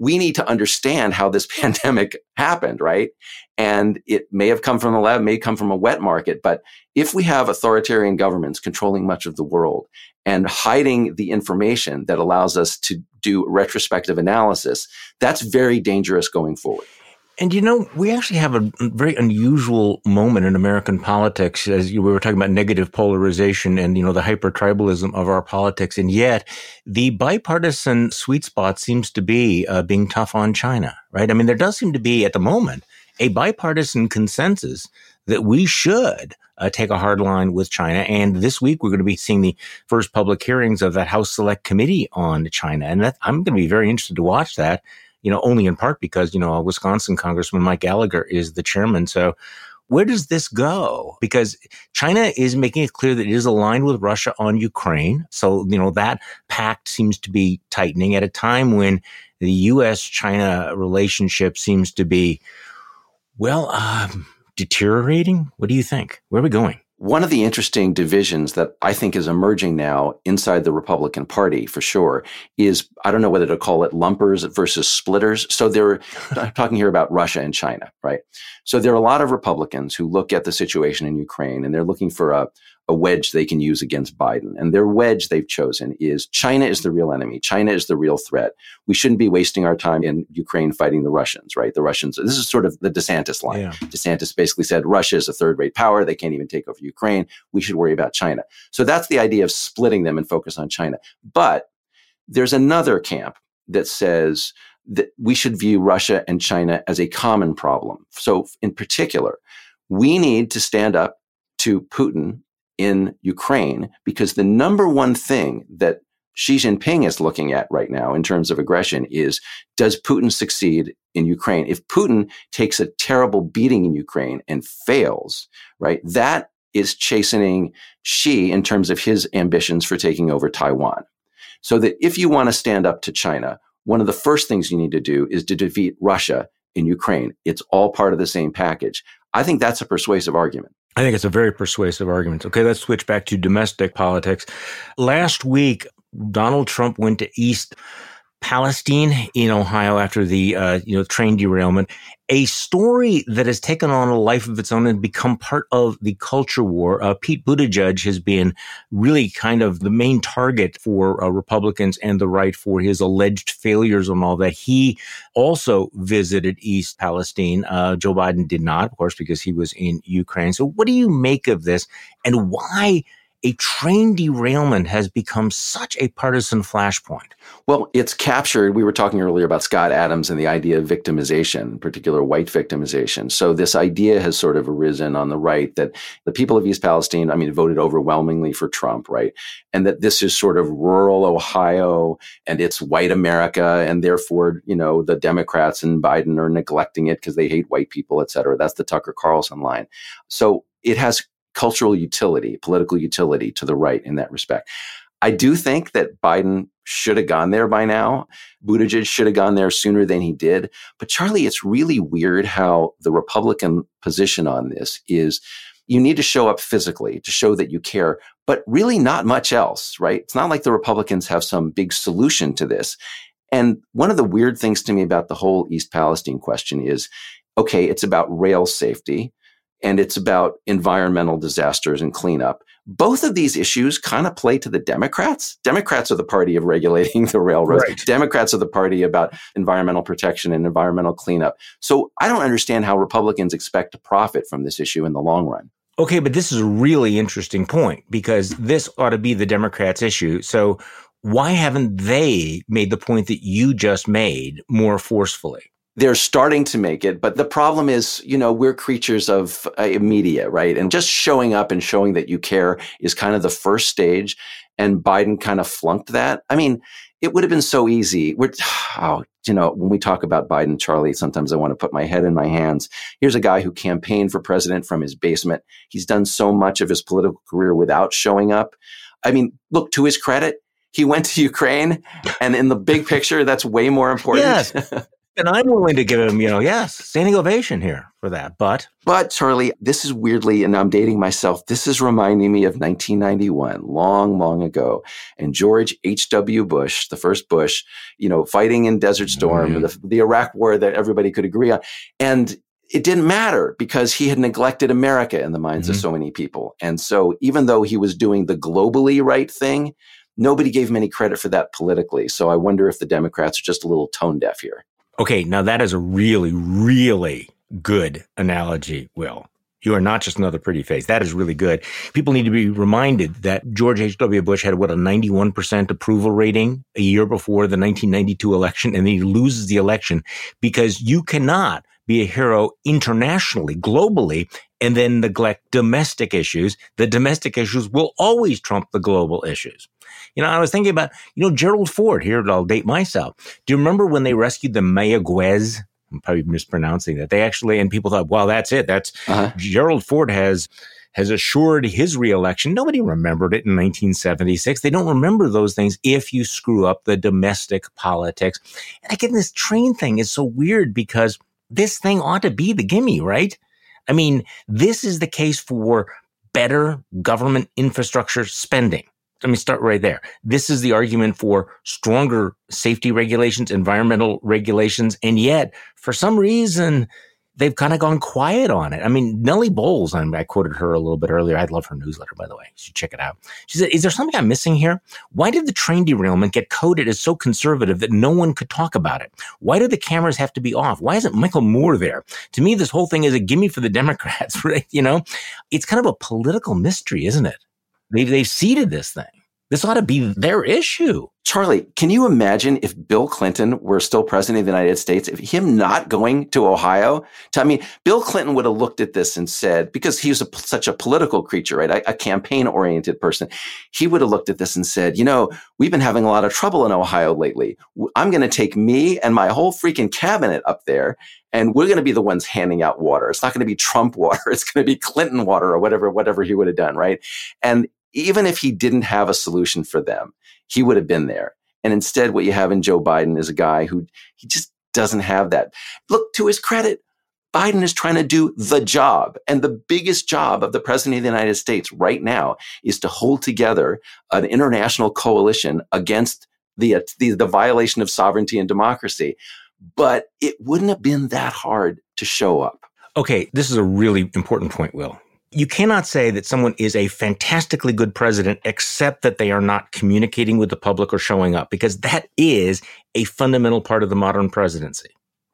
S2: we need to understand how this pandemic happened, right? And it may have come from the lab, may come from a wet market. But if we have authoritarian governments controlling much of the world and hiding the information that allows us to do retrospective analysis, that's very dangerous going forward.
S1: And you know, we actually have a very unusual moment in American politics, as you, we were talking about negative polarization and you know the hyper tribalism of our politics, and yet the bipartisan sweet spot seems to be uh, being tough on China, right? I mean, there does seem to be at the moment a bipartisan consensus that we should uh, take a hard line with China. And this week we're going to be seeing the first public hearings of that House Select Committee on China, and that, I'm going to be very interested to watch that you know, only in part because, you know, a Wisconsin Congressman Mike Gallagher is the chairman. So where does this go? Because China is making it clear that it is aligned with Russia on Ukraine. So, you know, that pact seems to be tightening at a time when the U.S. China relationship seems to be, well, um, deteriorating. What do you think? Where are we going?
S2: One of the interesting divisions that I think is emerging now inside the Republican Party for sure is I don't know whether to call it lumpers versus splitters. So they're talking here about Russia and China, right? So there are a lot of Republicans who look at the situation in Ukraine and they're looking for a, a wedge they can use against Biden. And their wedge they've chosen is China is the real enemy. China is the real threat. We shouldn't be wasting our time in Ukraine fighting the Russians, right? The Russians, this is sort of the DeSantis line. Yeah. DeSantis basically said Russia is a third rate power. They can't even take over Ukraine. We should worry about China. So that's the idea of splitting them and focus on China. But there's another camp that says that we should view Russia and China as a common problem. So in particular, we need to stand up to Putin in Ukraine because the number one thing that Xi Jinping is looking at right now in terms of aggression is does Putin succeed in Ukraine? If Putin takes a terrible beating in Ukraine and fails, right, that is chastening Xi in terms of his ambitions for taking over Taiwan. So that if you want to stand up to China, one of the first things you need to do is to defeat Russia in Ukraine. It's all part of the same package. I think that's a persuasive argument.
S1: I think it's a very persuasive argument. Okay, let's switch back to domestic politics. Last week, Donald Trump went to East Palestine in Ohio after the uh, you know train derailment, a story that has taken on a life of its own and become part of the culture war. Uh, Pete Buttigieg has been really kind of the main target for uh, Republicans and the right for his alleged failures on all that. He also visited East Palestine. Uh, Joe Biden did not, of course, because he was in Ukraine. So, what do you make of this, and why? A train derailment has become such a partisan flashpoint?
S2: Well, it's captured. We were talking earlier about Scott Adams and the idea of victimization, particular white victimization. So this idea has sort of arisen on the right that the people of East Palestine, I mean, voted overwhelmingly for Trump, right? And that this is sort of rural Ohio and it's white America. And therefore, you know, the Democrats and Biden are neglecting it because they hate white people, et cetera. That's the Tucker Carlson line. So it has cultural utility, political utility to the right in that respect. I do think that Biden should have gone there by now. Buttigieg should have gone there sooner than he did. But Charlie, it's really weird how the Republican position on this is you need to show up physically to show that you care, but really not much else, right? It's not like the Republicans have some big solution to this. And one of the weird things to me about the whole East Palestine question is, okay, it's about rail safety and it's about environmental disasters and cleanup. Both of these issues kind of play to the Democrats. Democrats are the party of regulating the railroads. Right. Democrats are the party about environmental protection and environmental cleanup. So I don't understand how Republicans expect to profit from this issue in the long run.
S1: Okay, but this is a really interesting point because this ought to be the Democrats' issue. So why haven't they made the point that you just made more forcefully?
S2: They're starting to make it. But the problem is, you know, we're creatures of uh, media, right? And just showing up and showing that you care is kind of the first stage. And Biden kind of flunked that. I mean, it would have been so easy. We're, oh, you know, when we talk about Biden, Charlie, sometimes I want to put my head in my hands. Here's a guy who campaigned for president from his basement. He's done so much of his political career without showing up. I mean, look, to his credit, he went to Ukraine, and in the big picture, that's way more important.
S1: Yes. And I'm willing to give him, you know, yes, standing ovation here for that. But,
S2: but Charlie, this is weirdly, and I'm dating myself. This is reminding me of 1991, long, long ago, and George H.W. Bush, the first Bush, you know, fighting in Desert Storm, mm-hmm. the, the Iraq War that everybody could agree on, and it didn't matter because he had neglected America in the minds mm-hmm. of so many people. And so, even though he was doing the globally right thing, nobody gave him any credit for that politically. So, I wonder if the Democrats are just a little tone deaf here.
S1: Okay, now that is a really, really good analogy, Will. You are not just another pretty face. That is really good. People need to be reminded that George H.W. Bush had what a 91% approval rating a year before the 1992 election, and he loses the election because you cannot be a hero internationally, globally, and then neglect domestic issues. The domestic issues will always trump the global issues. You know, I was thinking about, you know, Gerald Ford, here I'll date myself. Do you remember when they rescued the Mayaguez? I'm probably mispronouncing that. They actually, and people thought, well, that's it. That's uh-huh. Gerald Ford has has assured his reelection. Nobody remembered it in 1976. They don't remember those things if you screw up the domestic politics. And again, this train thing is so weird because this thing ought to be the gimme, right? I mean, this is the case for better government infrastructure spending let me start right there. This is the argument for stronger safety regulations, environmental regulations. And yet, for some reason, they've kind of gone quiet on it. I mean, Nellie Bowles, I, I quoted her a little bit earlier. I love her newsletter, by the way. You should check it out. She said, Is there something I'm missing here? Why did the train derailment get coded as so conservative that no one could talk about it? Why do the cameras have to be off? Why isn't Michael Moore there? To me, this whole thing is a gimme for the Democrats, right? You know, it's kind of a political mystery, isn't it? They've, they've ceded this thing. This ought to be their issue.
S2: Charlie, can you imagine if Bill Clinton were still president of the United States, if him not going to Ohio? To, I mean, Bill Clinton would have looked at this and said, because he was a, such a political creature, right? A, a campaign oriented person. He would have looked at this and said, you know, we've been having a lot of trouble in Ohio lately. I'm going to take me and my whole freaking cabinet up there and we're going to be the ones handing out water. It's not going to be Trump water. It's going to be Clinton water or whatever, whatever he would have done, right? And even if he didn't have a solution for them, he would have been there. And instead, what you have in Joe Biden is a guy who he just doesn't have that. Look, to his credit, Biden is trying to do the job. And the biggest job of the president of the United States right now is to hold together an international coalition against the, the, the violation of sovereignty and democracy. But it wouldn't have been that hard to show up.
S1: Okay, this is a really important point, Will you cannot say that someone is a fantastically good president except that they are not communicating with the public or showing up because that is a fundamental part of the modern presidency.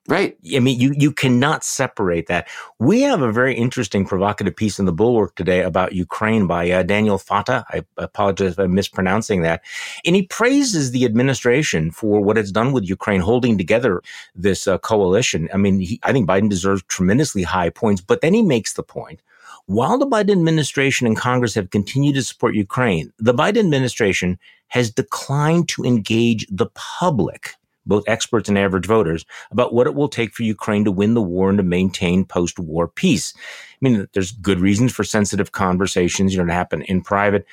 S2: Right.
S1: I mean, you, you cannot separate that. We have a very interesting provocative piece in the Bulwark today about Ukraine by uh, Daniel Fata. I apologize if I'm mispronouncing that. And he praises the administration for what it's done with Ukraine, holding together this uh, coalition. I mean, he, I think Biden deserves tremendously high points, but then he makes the point while the Biden administration and Congress have continued to support Ukraine, the Biden administration has declined to engage the public, both experts and average voters, about what it will take for Ukraine to win the war and to maintain post war peace. I mean, there's good reasons for sensitive conversations, you know, to happen in private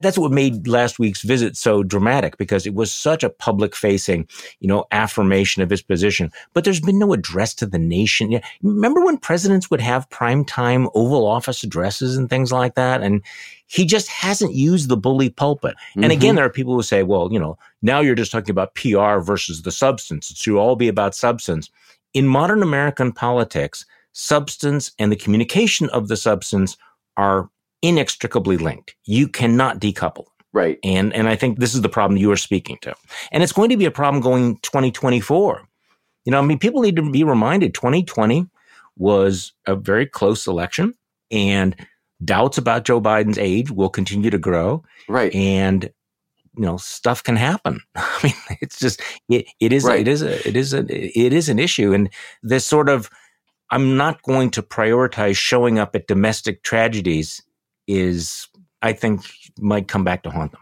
S1: that's what made last week's visit so dramatic because it was such a public facing, you know, affirmation of his position. But there's been no address to the nation. Remember when presidents would have primetime Oval Office addresses and things like that? And he just hasn't used the bully pulpit. Mm-hmm. And again, mm-hmm. there are people who say, well, you know, now you're just talking about PR versus the substance. It should all be about substance. In modern American politics, substance and the communication of the substance are inextricably linked. You cannot decouple.
S2: Right.
S1: And and I think this is the problem you are speaking to. And it's going to be a problem going 2024. You know, I mean, people need to be reminded 2020 was a very close election and doubts about Joe Biden's age will continue to grow.
S2: Right.
S1: And you know, stuff can happen. I mean, it's just it, it is right. it is a it is a it is an issue and this sort of I'm not going to prioritize showing up at domestic tragedies is, I think, might come back to haunt them.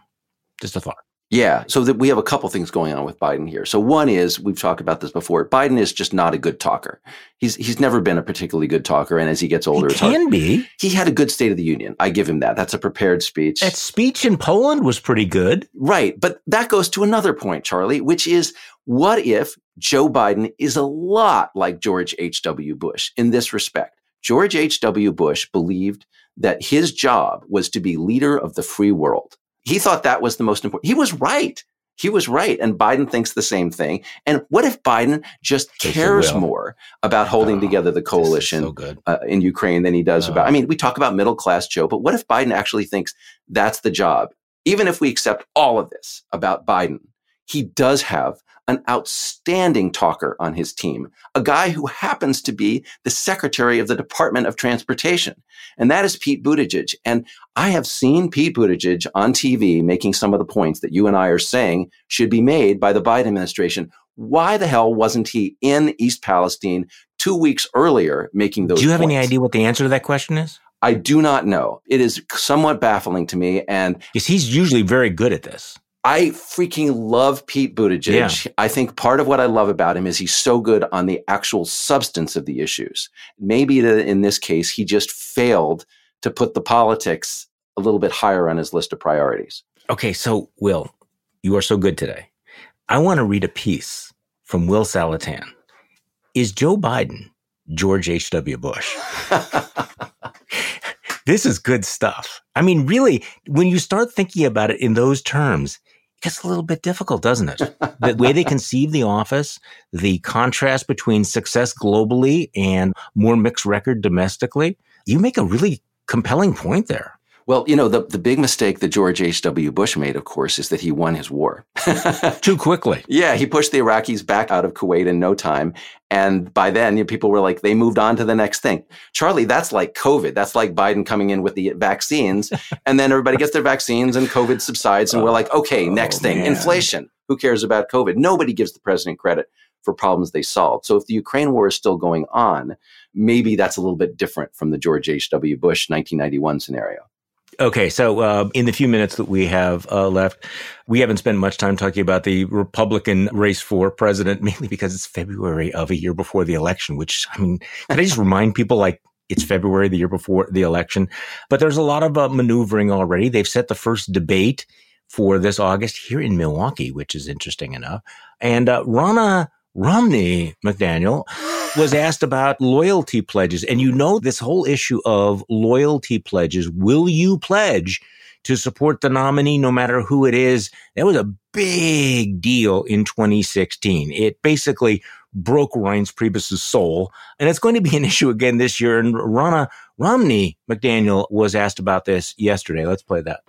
S1: Just a thought.
S2: Yeah. So that we have a couple things going on with Biden here. So one is we've talked about this before. Biden is just not a good talker. He's he's never been a particularly good talker, and as he gets older,
S1: he can hard. be.
S2: He had a good State of the Union. I give him that. That's a prepared speech.
S1: That speech in Poland was pretty good.
S2: Right. But that goes to another point, Charlie, which is what if Joe Biden is a lot like George H.W. Bush in this respect? George H.W. Bush believed that his job was to be leader of the free world. He thought that was the most important. He was right. He was right. And Biden thinks the same thing. And what if Biden just cares more about holding oh, together the coalition
S1: so
S2: uh, in Ukraine than he does oh. about, I mean, we talk about middle class Joe, but what if Biden actually thinks that's the job? Even if we accept all of this about Biden, he does have an outstanding talker on his team, a guy who happens to be the secretary of the Department of Transportation. And that is Pete Buttigieg. And I have seen Pete Buttigieg on TV making some of the points that you and I are saying should be made by the Biden administration. Why the hell wasn't he in East Palestine two weeks earlier making those
S1: Do you have
S2: points?
S1: any idea what the answer to that question is?
S2: I do not know. It is somewhat baffling to me. And
S1: because he's usually very good at this.
S2: I freaking love Pete Buttigieg. Yeah. I think part of what I love about him is he's so good on the actual substance of the issues. Maybe in this case, he just failed to put the politics a little bit higher on his list of priorities.
S1: Okay, so Will, you are so good today. I want to read a piece from Will Saletan. Is Joe Biden George H.W. Bush? this is good stuff. I mean, really, when you start thinking about it in those terms, gets a little bit difficult, doesn't it? the way they conceive the office, the contrast between success globally and more mixed record domestically, you make a really compelling point there.
S2: Well, you know, the, the big mistake that George H.W. Bush made, of course, is that he won his war.
S1: Too quickly.
S2: Yeah, he pushed the Iraqis back out of Kuwait in no time. And by then, you know, people were like, they moved on to the next thing. Charlie, that's like COVID. That's like Biden coming in with the vaccines. and then everybody gets their vaccines and COVID subsides. And we're like, oh, okay, oh, next thing, man. inflation. Who cares about COVID? Nobody gives the president credit for problems they solved. So if the Ukraine war is still going on, maybe that's a little bit different from the George H.W. Bush 1991 scenario.
S1: Okay, so uh, in the few minutes that we have uh, left, we haven't spent much time talking about the Republican race for president, mainly because it's February of a year before the election. Which I mean, can I just remind people like it's February the year before the election, but there's a lot of uh, maneuvering already. They've set the first debate for this August here in Milwaukee, which is interesting enough, and uh, Ronna Romney McDaniel was asked about loyalty pledges. And you know, this whole issue of loyalty pledges. Will you pledge to support the nominee no matter who it is? That was a big deal in 2016. It basically broke Reince Priebus's soul. And it's going to be an issue again this year. And Ronna Romney McDaniel was asked about this yesterday. Let's play that.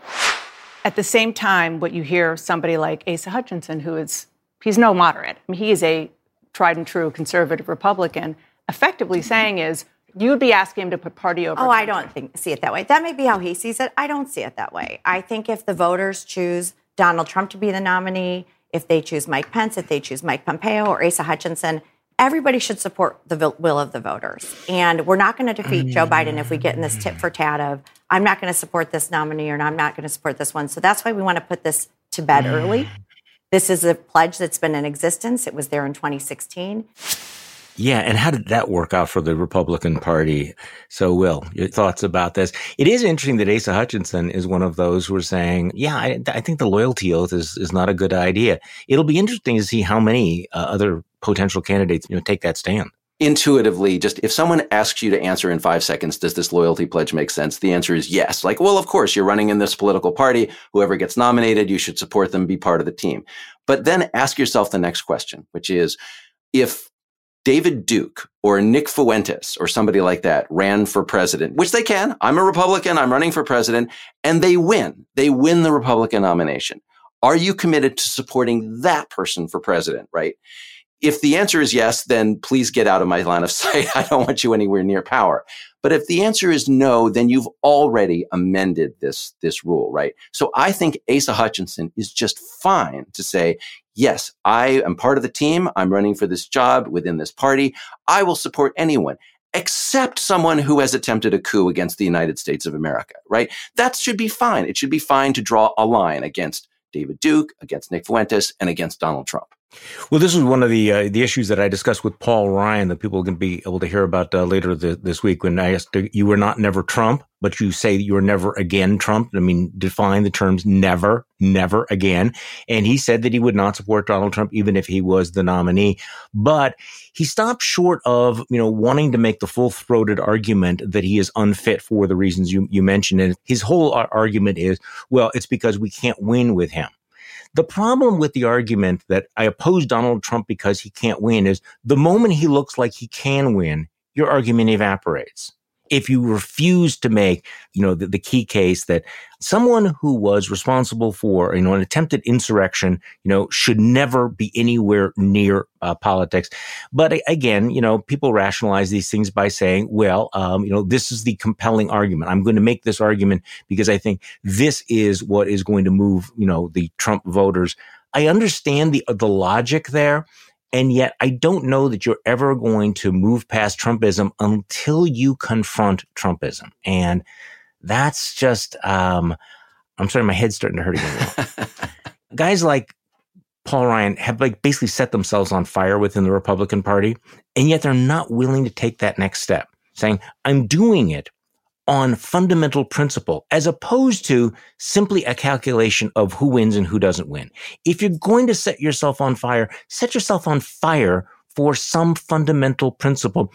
S6: At the same time, what you hear somebody like Asa Hutchinson, who is he's no moderate. I mean, he is a tried and true conservative Republican, effectively saying is you would be asking him to put party over.
S7: Oh, country. I don't think see it that way. That may be how he sees it. I don't see it that way. I think if the voters choose Donald Trump to be the nominee, if they choose Mike Pence, if they choose Mike Pompeo or Asa Hutchinson, everybody should support the will of the voters. And we're not going to defeat Joe Biden if we get in this tit for tat of I'm not going to support this nominee or I'm not going to support this one. So that's why we want to put this to bed early this is a pledge that's been in existence. It was there in 2016.
S1: Yeah, and how did that work out for the Republican Party? So, Will, your thoughts about this? It is interesting that Asa Hutchinson is one of those who are saying, "Yeah, I, I think the loyalty oath is is not a good idea." It'll be interesting to see how many uh, other potential candidates you know take that stand
S2: intuitively just if someone asks you to answer in five seconds does this loyalty pledge make sense? The answer is yes. Like well of course you're running in this political party. Whoever gets nominated you should support them be part of the team. But then ask yourself the next question which is if david duke or nick fuentes or somebody like that ran for president which they can i'm a republican i'm running for president and they win they win the republican nomination. Are you committed to supporting that person for president right if the answer is yes, then please get out of my line of sight. I don't want you anywhere near power. But if the answer is no, then you've already amended this, this rule, right? So I think Asa Hutchinson is just fine to say, yes, I am part of the team. I'm running for this job within this party. I will support anyone except someone who has attempted a coup against the United States of America, right? That should be fine. It should be fine to draw a line against David Duke, against Nick Fuentes, and against Donald Trump.
S1: Well, this was one of the uh, the issues that I discussed with Paul Ryan that people are going to be able to hear about uh, later this week. When I asked, you were not never Trump, but you say you were never again Trump. I mean, define the terms never, never again. And he said that he would not support Donald Trump even if he was the nominee. But he stopped short of you know wanting to make the full throated argument that he is unfit for the reasons you you mentioned. And his whole argument is, well, it's because we can't win with him. The problem with the argument that I oppose Donald Trump because he can't win is the moment he looks like he can win, your argument evaporates if you refuse to make, you know, the, the, key case that someone who was responsible for, you know, an attempted insurrection, you know, should never be anywhere near uh, politics. But again, you know, people rationalize these things by saying, well, um, you know, this is the compelling argument. I'm going to make this argument because I think this is what is going to move, you know, the Trump voters. I understand the, the logic there. And yet I don't know that you're ever going to move past Trumpism until you confront Trumpism. And that's just, um, I'm sorry, my head's starting to hurt again. Guys like Paul Ryan have like basically set themselves on fire within the Republican Party, and yet they're not willing to take that next step, saying, I'm doing it on fundamental principle as opposed to simply a calculation of who wins and who doesn't win. If you're going to set yourself on fire, set yourself on fire for some fundamental principle.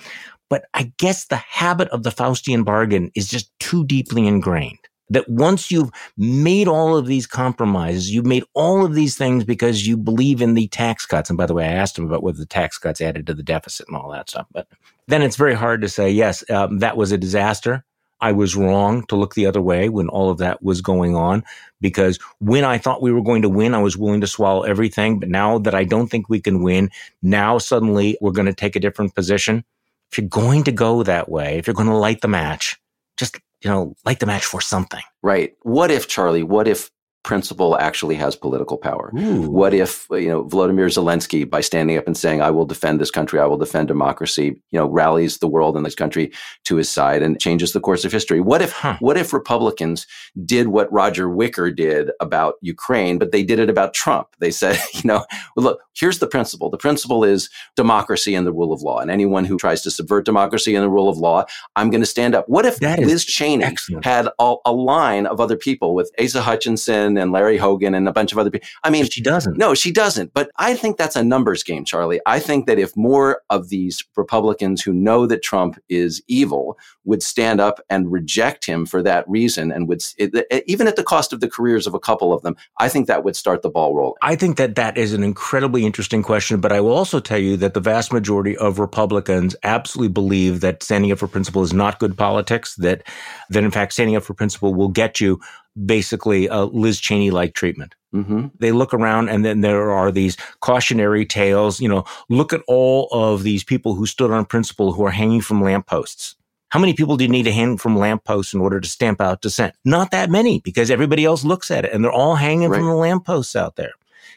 S1: But I guess the habit of the Faustian bargain is just too deeply ingrained. That once you've made all of these compromises, you've made all of these things because you believe in the tax cuts. And by the way, I asked him about whether the tax cuts added to the deficit and all that stuff. But then it's very hard to say, yes, um, that was a disaster. I was wrong to look the other way when all of that was going on because when I thought we were going to win, I was willing to swallow everything. But now that I don't think we can win, now suddenly we're going to take a different position. If you're going to go that way, if you're going to light the match, just, you know, light the match for something.
S2: Right. What if, Charlie, what if principle actually has political power? Ooh. What if you know Volodymyr Zelensky, by standing up and saying, "I will defend this country, I will defend democracy," you know, rallies the world and this country to his side and changes the course of history? What if huh. what if Republicans did what Roger Wicker did about Ukraine, but they did it about Trump? They said, you know, well, look, here's the principle. The principle is democracy and the rule of law, and anyone who tries to subvert democracy and the rule of law, I'm going to stand up. What if that Liz Cheney excellent. had a, a line of other people with Asa Hutchinson? And Larry Hogan and a bunch of other people. I mean,
S1: she doesn't.
S2: No, she doesn't. But I think that's a numbers game, Charlie. I think that if more of these Republicans who know that Trump is evil would stand up and reject him for that reason and would, it, even at the cost of the careers of a couple of them, I think that would start the ball rolling.
S1: I think that that is an incredibly interesting question. But I will also tell you that the vast majority of Republicans absolutely believe that standing up for principle is not good politics, that, that in fact, standing up for principle will get you basically a Liz Cheney like treatment. Mm-hmm. They look around and then there are these cautionary tales. You know, look at all of these people who stood on principle who are hanging from lampposts. How many people do you need to hang from lampposts in order to stamp out dissent? Not that many because everybody else looks at it and they're all hanging right. from the lampposts out there.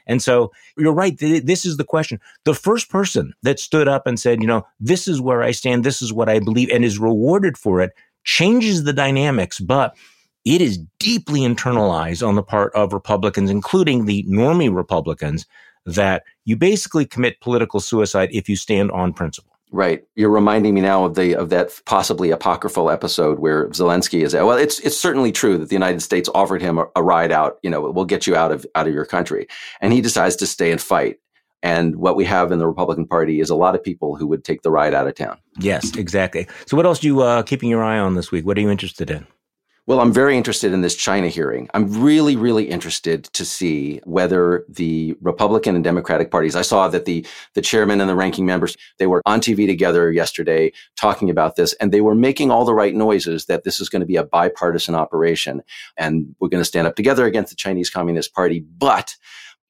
S1: And so you're right. This is the question. The first person that stood up and said, you know, this is where I stand. This is what I believe and is rewarded for it changes the dynamics. But it is deeply internalized on the part of Republicans, including the normie Republicans, that you basically commit political suicide if you stand on principle.
S2: Right. You're reminding me now of the of that possibly apocryphal episode where Zelensky is well, it's it's certainly true that the United States offered him a, a ride out, you know, we'll get you out of out of your country. And he decides to stay and fight. And what we have in the Republican Party is a lot of people who would take the ride out of town.
S1: Yes, exactly. So, what else are you uh, keeping your eye on this week? What are you interested in?
S2: Well, I'm very interested in this China hearing. I'm really, really interested to see whether the Republican and Democratic parties, I saw that the, the chairman and the ranking members, they were on TV together yesterday talking about this and they were making all the right noises that this is going to be a bipartisan operation and we're going to stand up together against the Chinese Communist Party. But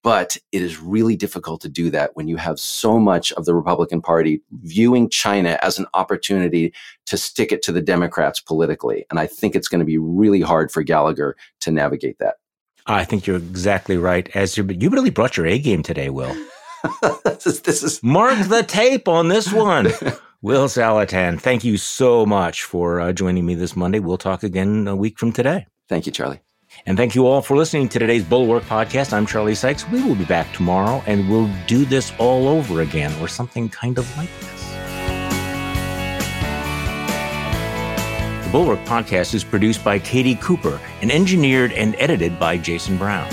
S2: but it is really difficult to do that when you have so much of the Republican Party viewing China as an opportunity to stick it to the Democrats politically. And I think it's going to be really hard for Gallagher to navigate that.
S1: I think you're exactly right. As you, you really brought your A game today, Will.
S2: this, is, this is
S1: mark the tape on this one. Will Saletan, thank you so much for uh, joining me this Monday. We'll talk again a week from today.
S2: Thank you, Charlie.
S1: And thank you all for listening to today's Bulwark podcast. I'm Charlie Sykes. We will be back tomorrow and we'll do this all over again or something kind of like this. The Bulwark podcast is produced by Katie Cooper and engineered and edited by Jason Brown.